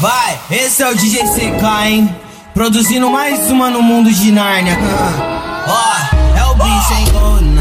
Vai, esse é o DJ CK, hein? Produzindo mais uma no mundo de Nárnia. Ó, oh, é o bicho, hein?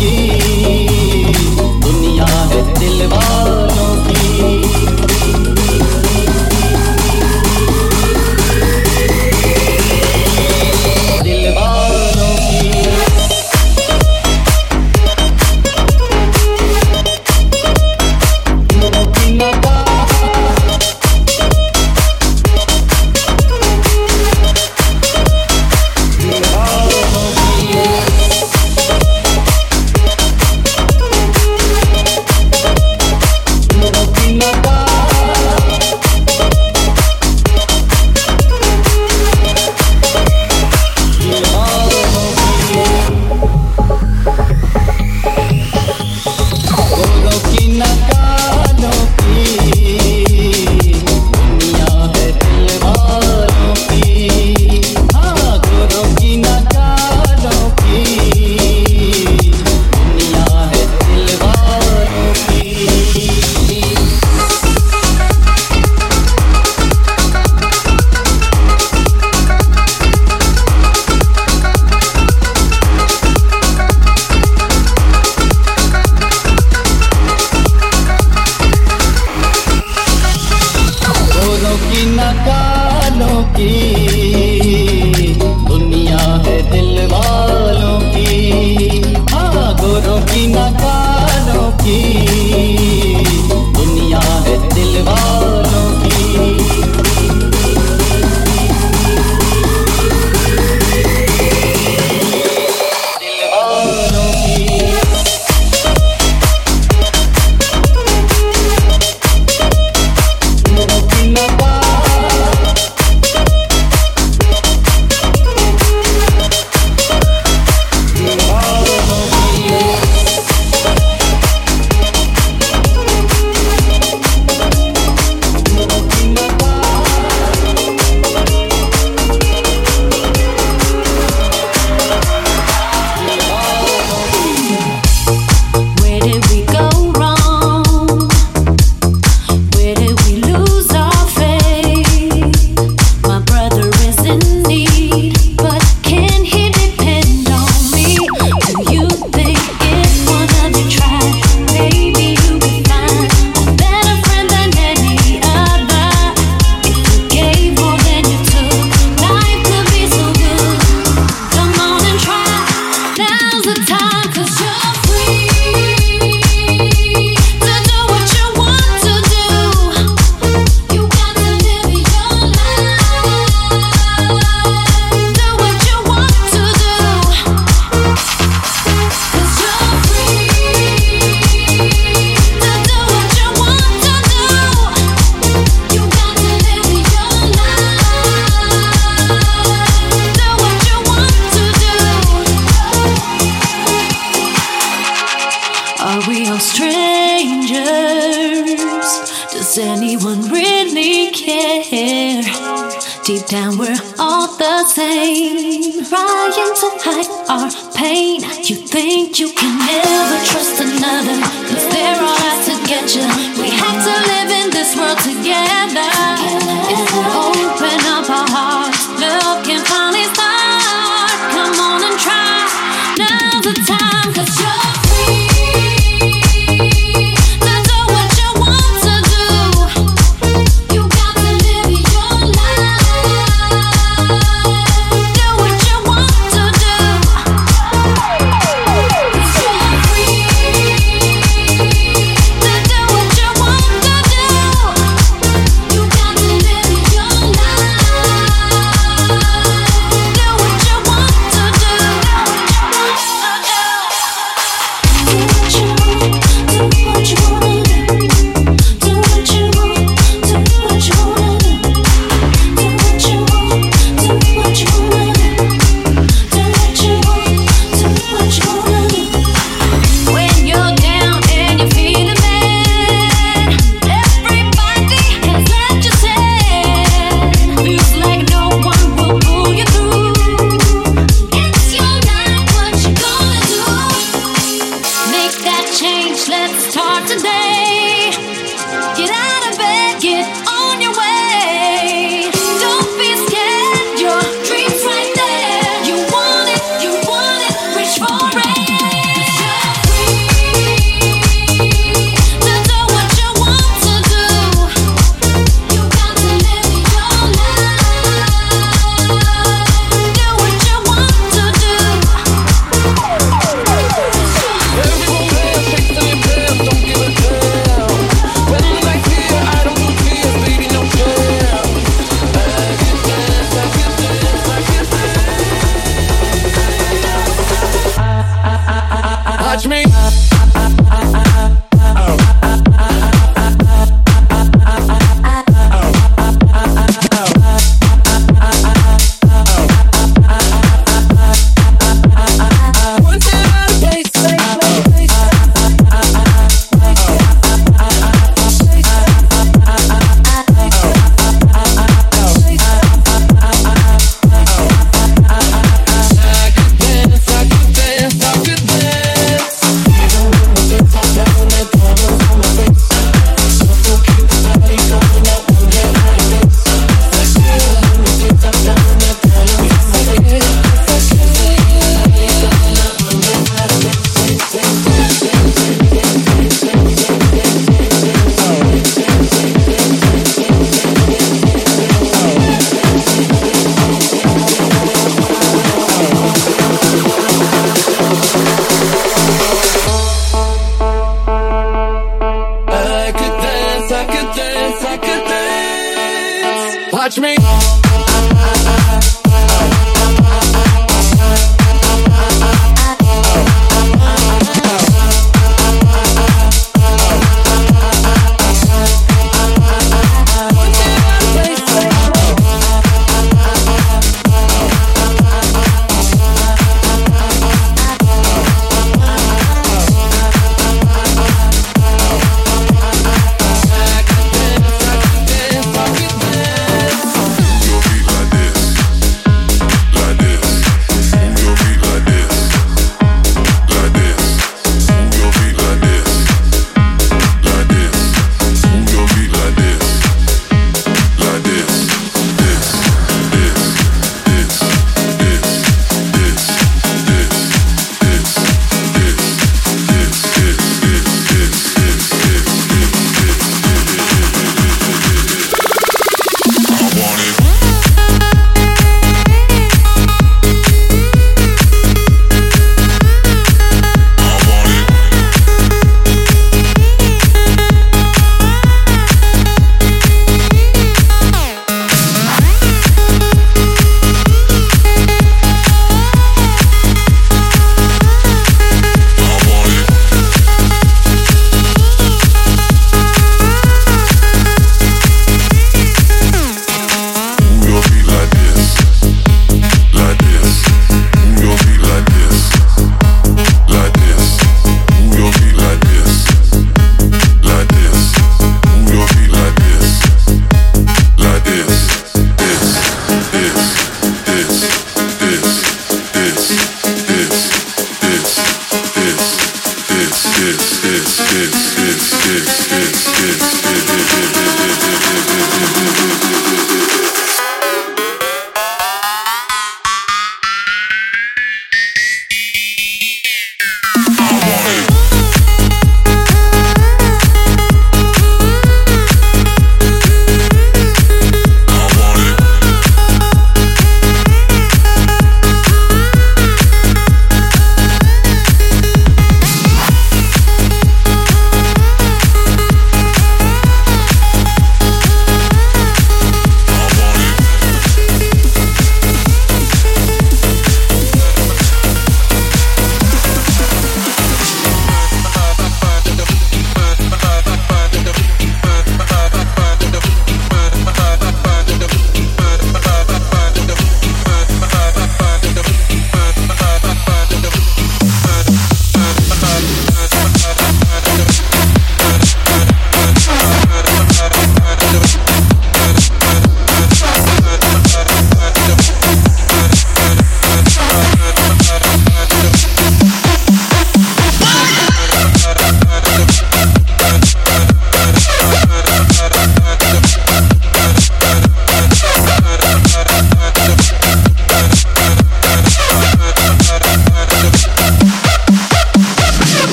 Yeah.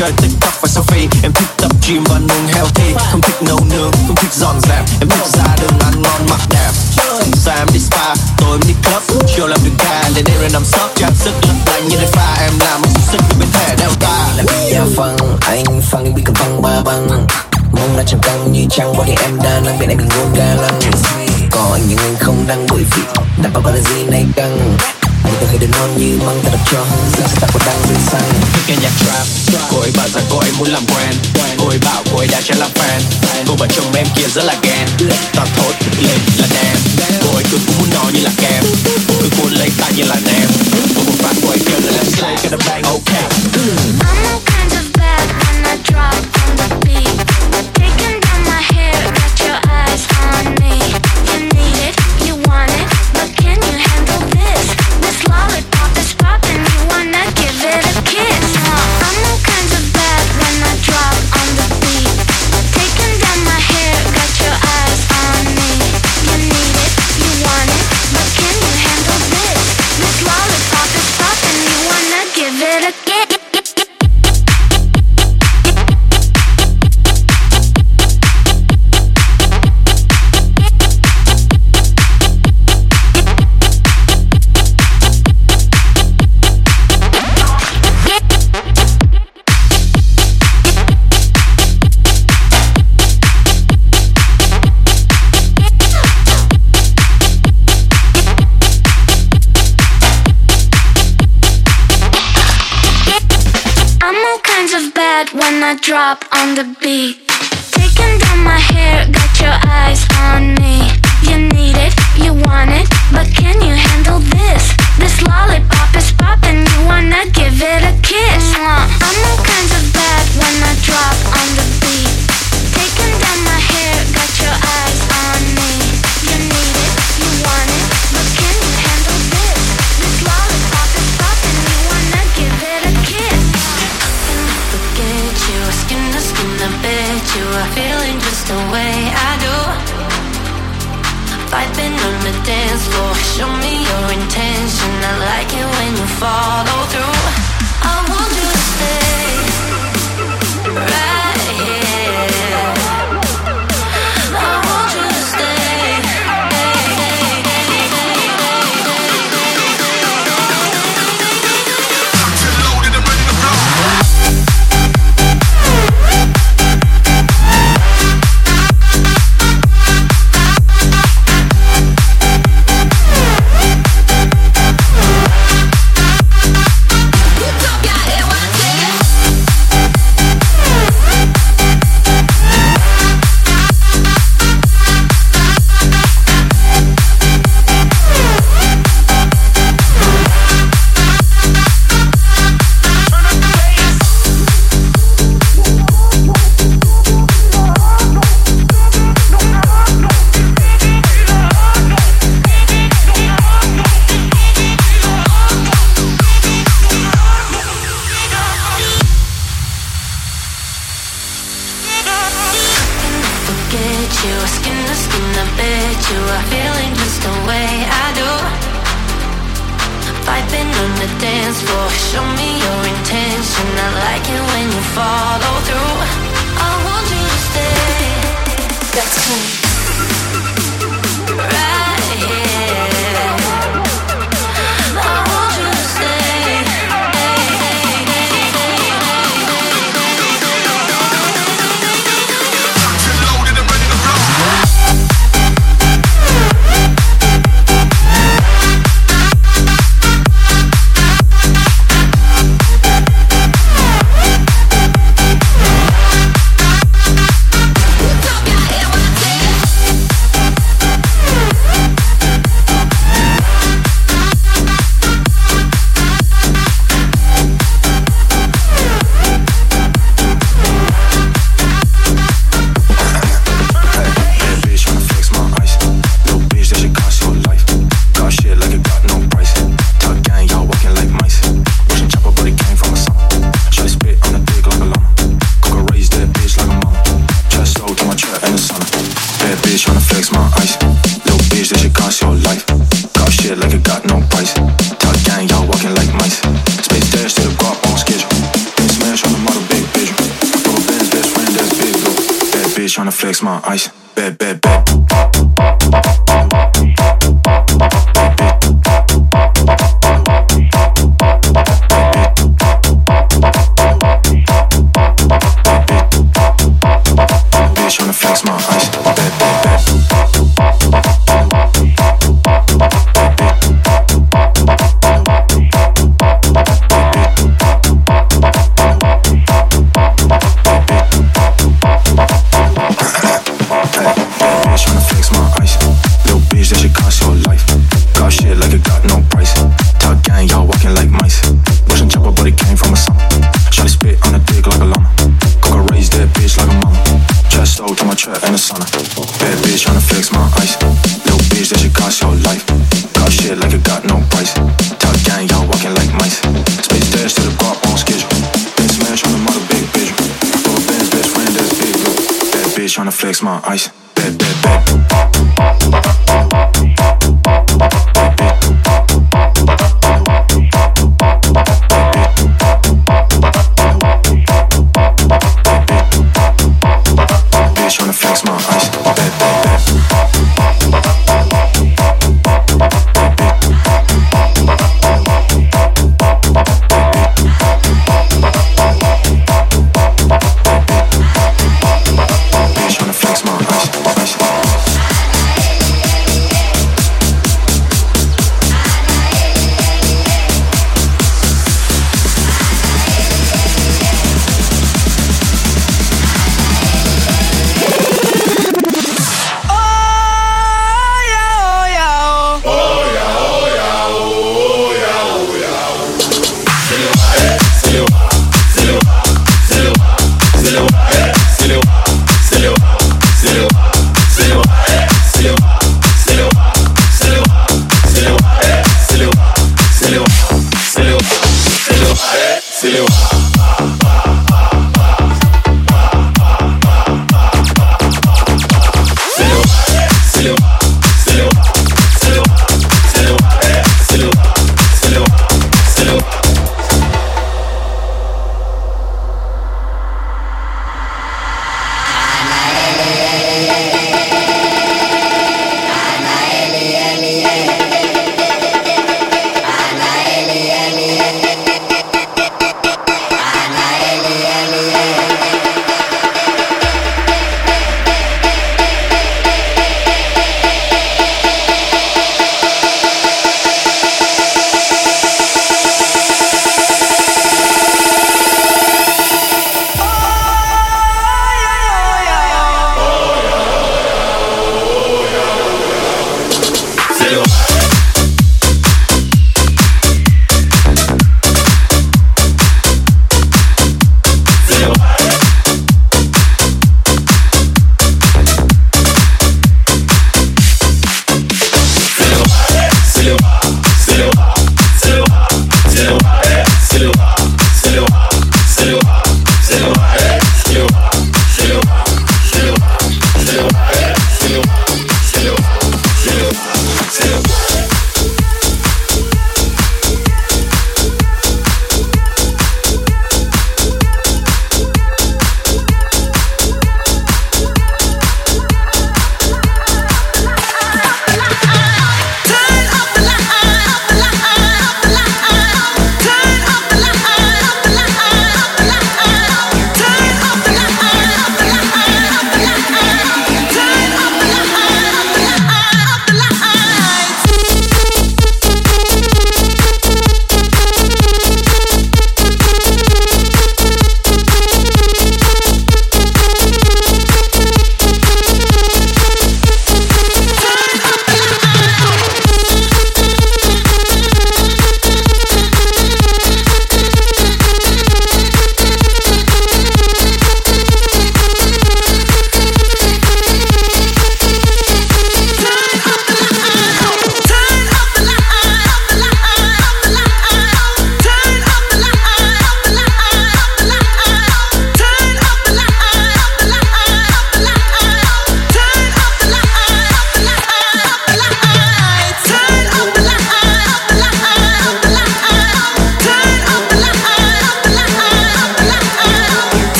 Chơi tiktok và selfie. Em thích tập gym và nâng healthy. Không thích nấu nướng, không thích dọn dẹp. Em thích ra đường ăn ngon mặc đẹp. Sáng em đi spa, tối em đi club. Chiều làm đường ca, đến đây rồi nằm sót Trang sức lấp lánh như đại pha. Em làm một sức bên thẻ đeo ta là Dạ phân, anh phân em bị cầm phân ba băng. Mong đã chẳng căng như trăng body em đa năng bên em mình ngôn ga lăng. Có những anh không đăng bởi vì Đã bảo có là gì này căng. Anh từng hay đến ngon như măng ta đập cho. Giờ sẽ ta có đăng bên xăng thích nghe nhạc trap Cô ấy bảo rằng cô ấy muốn làm brand Cô ấy bảo cô ấy đã cho làm fan. Cô bảo chồng em kia rất là ghen. Tao thốt lên là đam Cô ấy cứ cũng muốn nói như là kem. Cứ cuốn lấy tay như là nem Cô một phát cô ấy kêu là let's play gonna bang okay drop on the beat. Tryna flex my ice. Bad, bad, bad.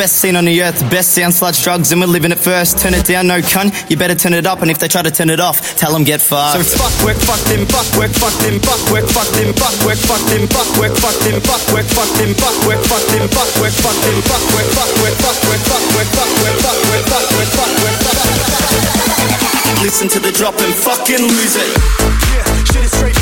best scene on the earth, best sound, sludge, drugs, and we're living it first. Turn it down, no cunt, you better turn it up, and if they try to turn it off, tell them get fucked. So it's fuck work, fuck them, fuck work, fuck them, fuck work, fuck them, fuck work, fuck them, fuck work, fuck them, fuck work, fuck them, fuck work, fuck them, fuck work, fuck them, fuck work, fuck work, fuck work, fuck work, fuck work, fuck work, fuck work, fuck work, fuck work. Listen to the drop and fucking lose it. Yeah, shit is straight.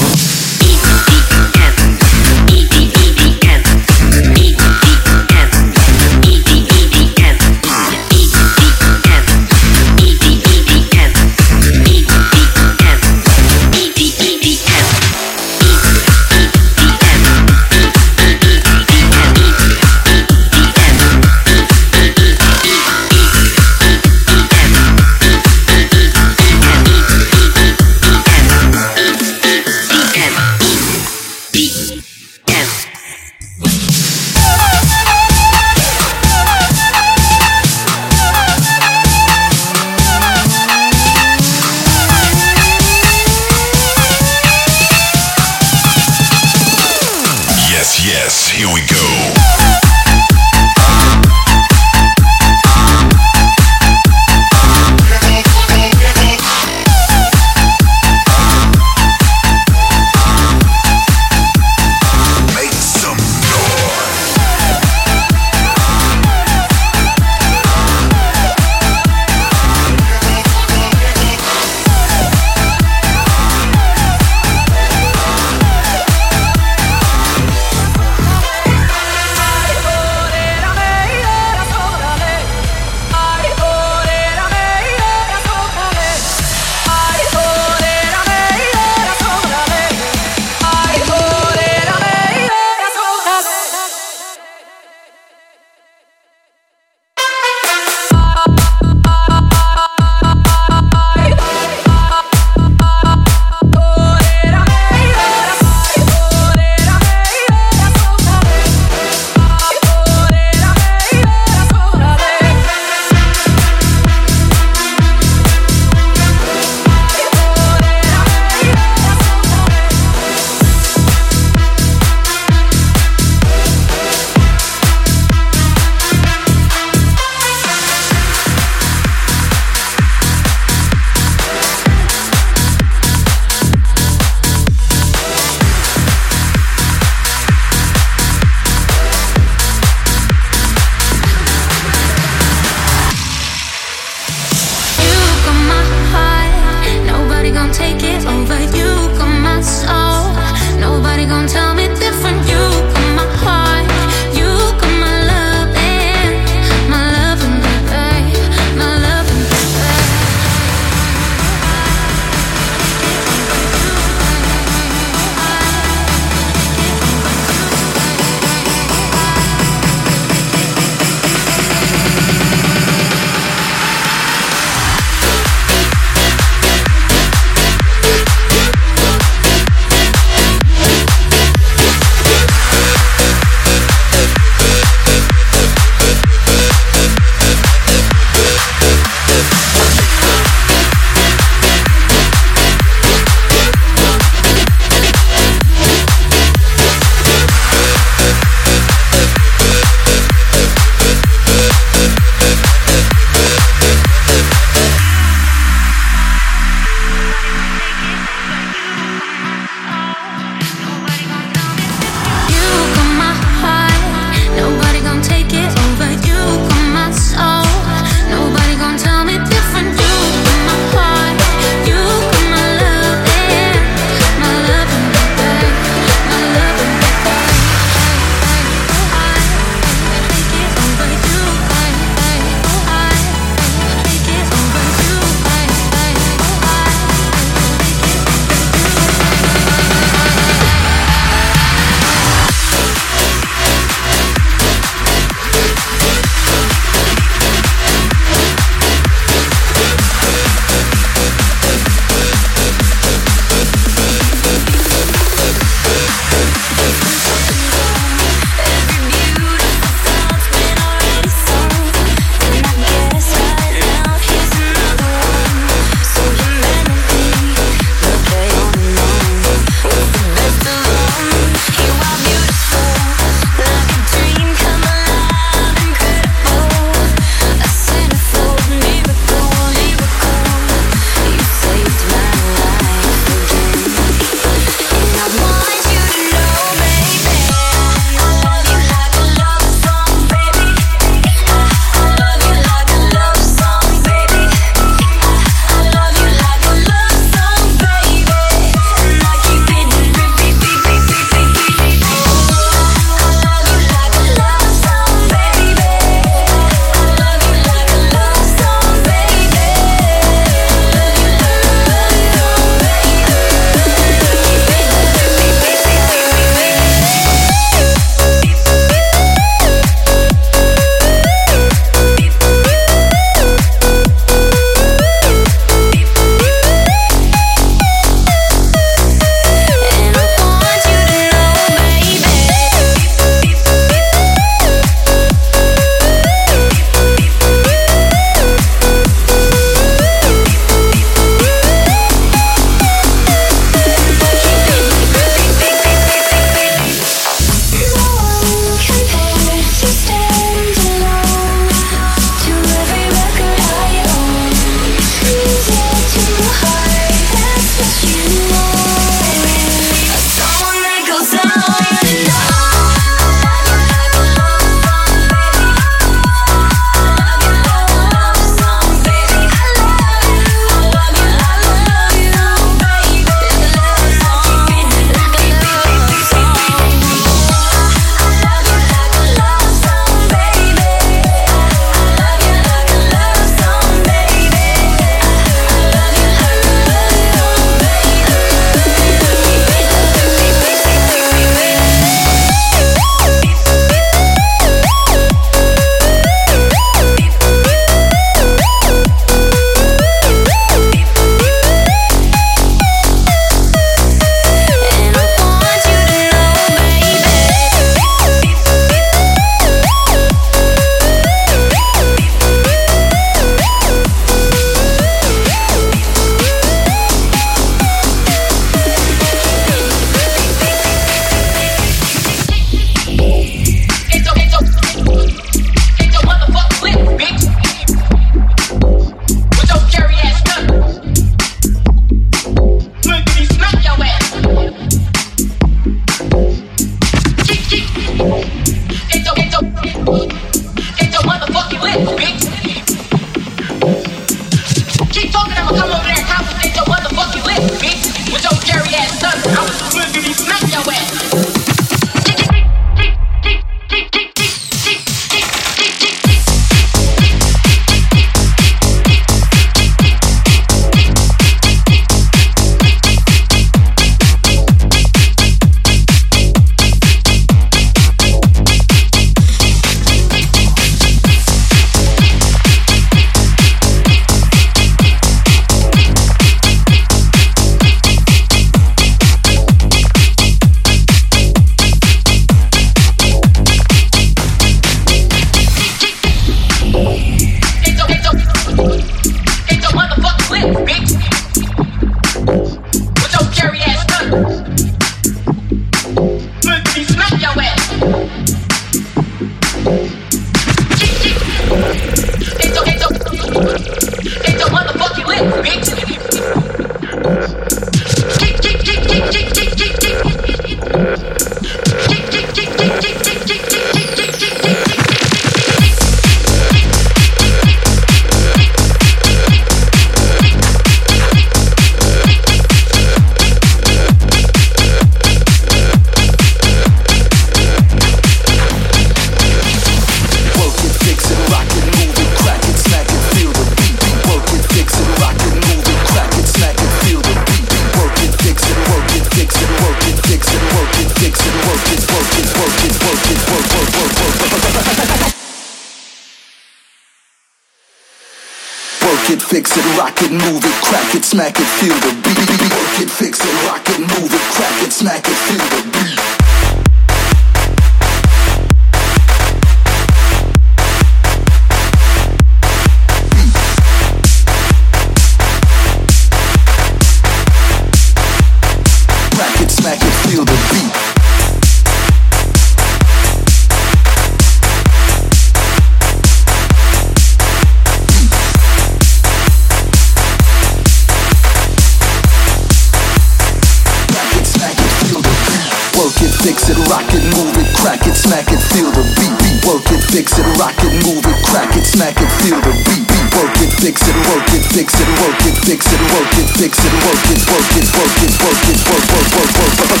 Fix it, rock it, move it, crack it, smack it, feel the beat. Beat, work it, fix it, rock it, move it, crack it, smack it, feel the beat, beat, work it, fix it, work it, fix it, work it, fix it, work it, fix it, work it, work it, work it, work it, work, work, work, work, work.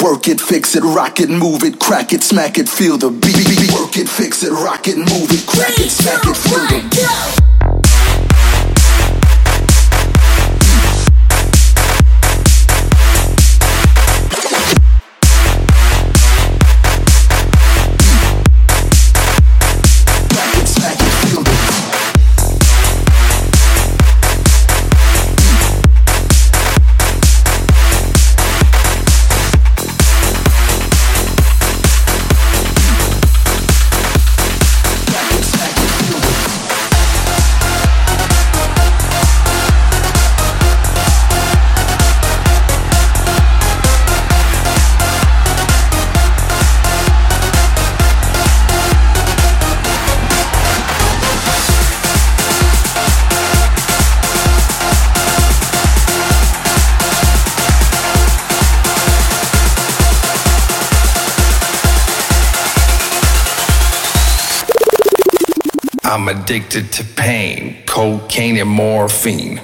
Work it, fix it, rock it, move it, crack it, smack it, feel the beat. Work it, fix it, rock it, move it, crack it, smack it, feel the beat. I'm addicted to pain, cocaine and morphine.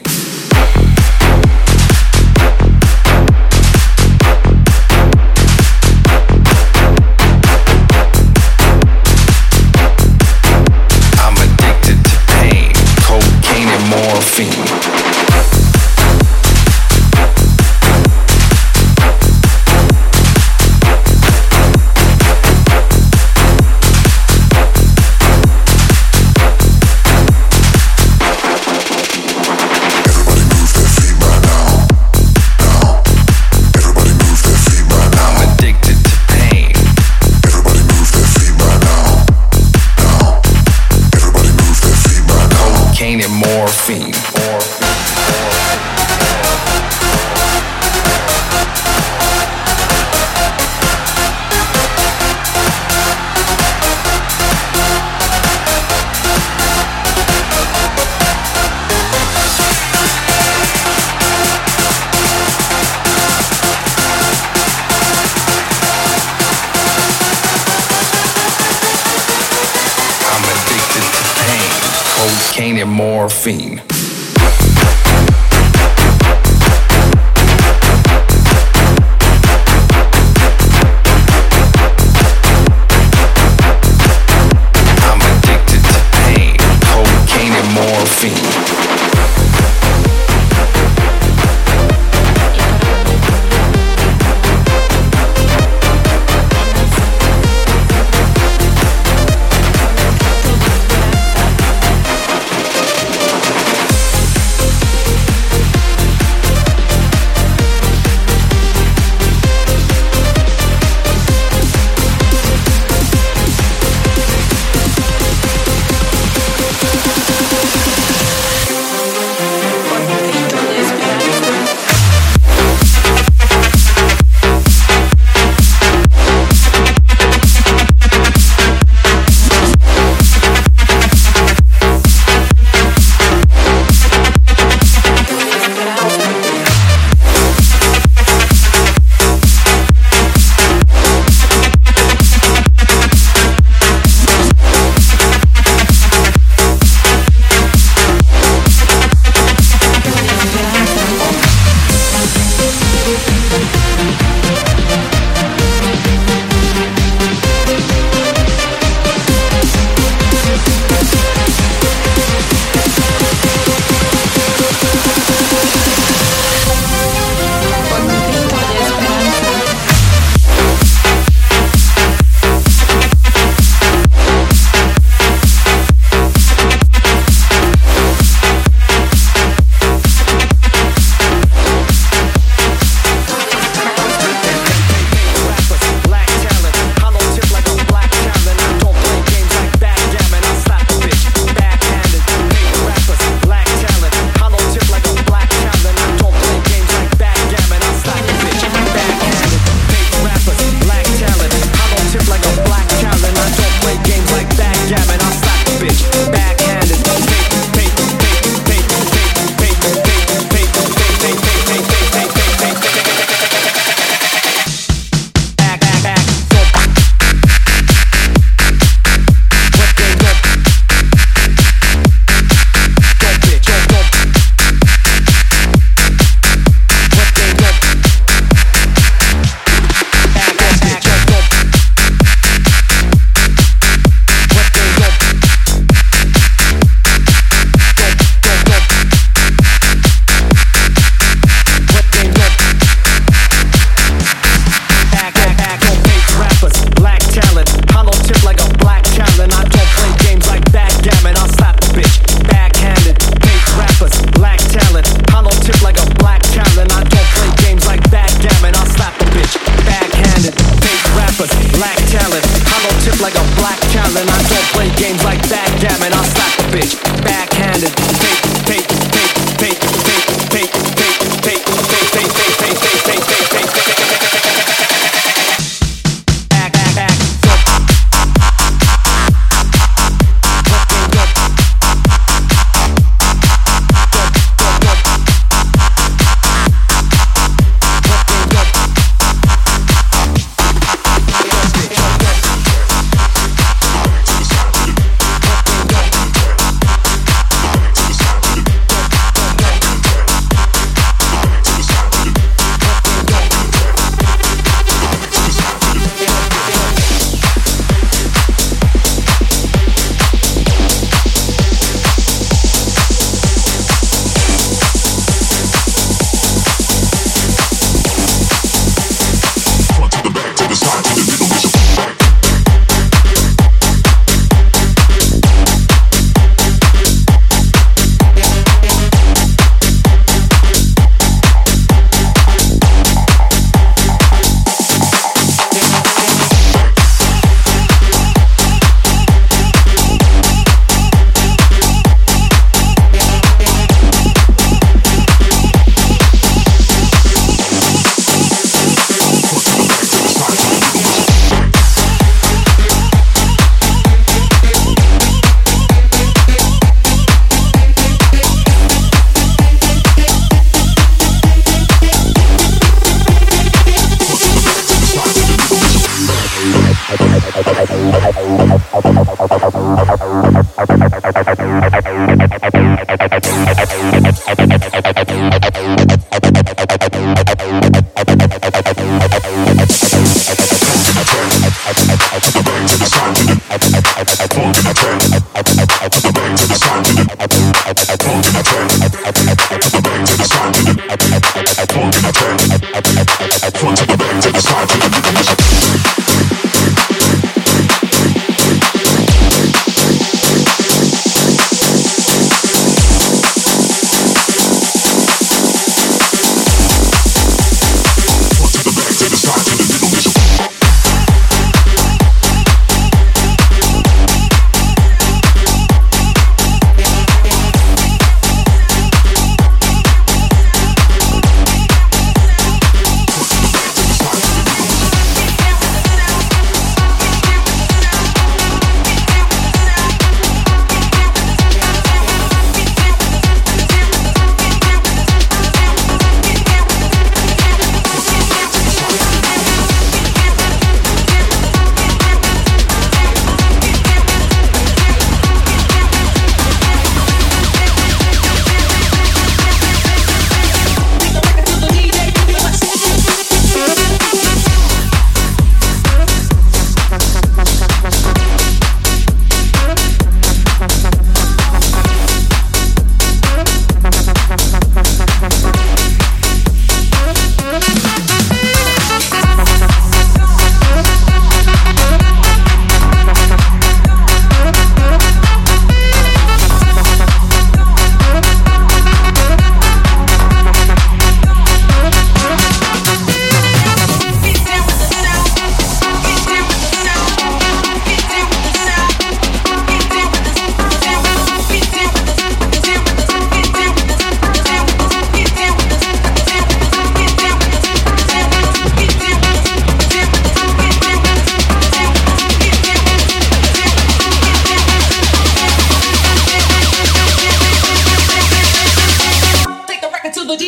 in my pen.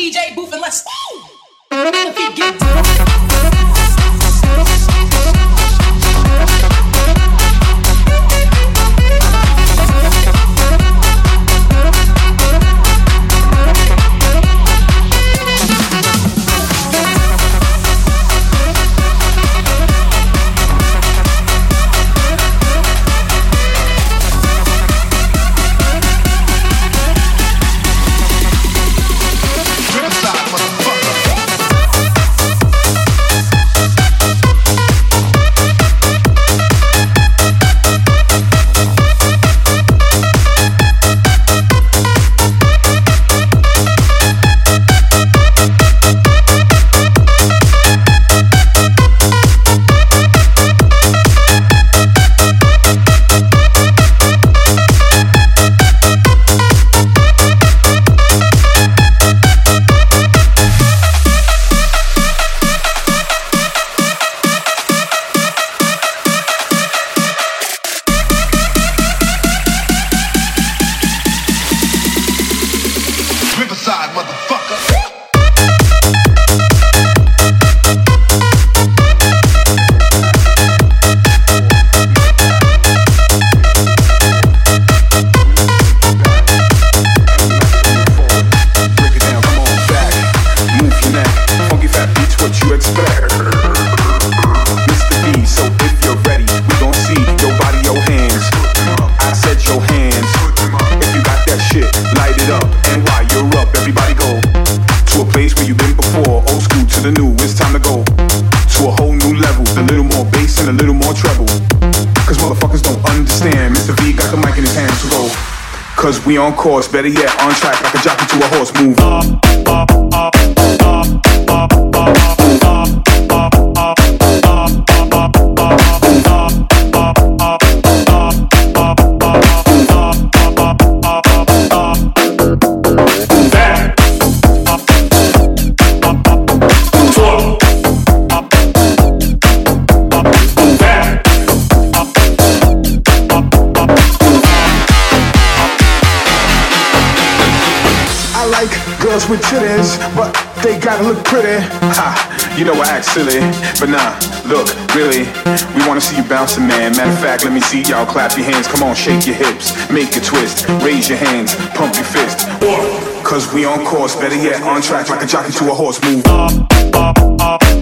DJ booth and let's. Ooh! If he get down. Course, better yet, girls with titties, but they gotta look pretty. Ha, you know I act silly, but nah, look, really, we wanna see you bouncing, man. Matter of fact, let me see y'all clap your hands. Come on, shake your hips, make a twist, raise your hands, pump your fist. Cause we on course, better yet, on track like a jockey to a horse. Move.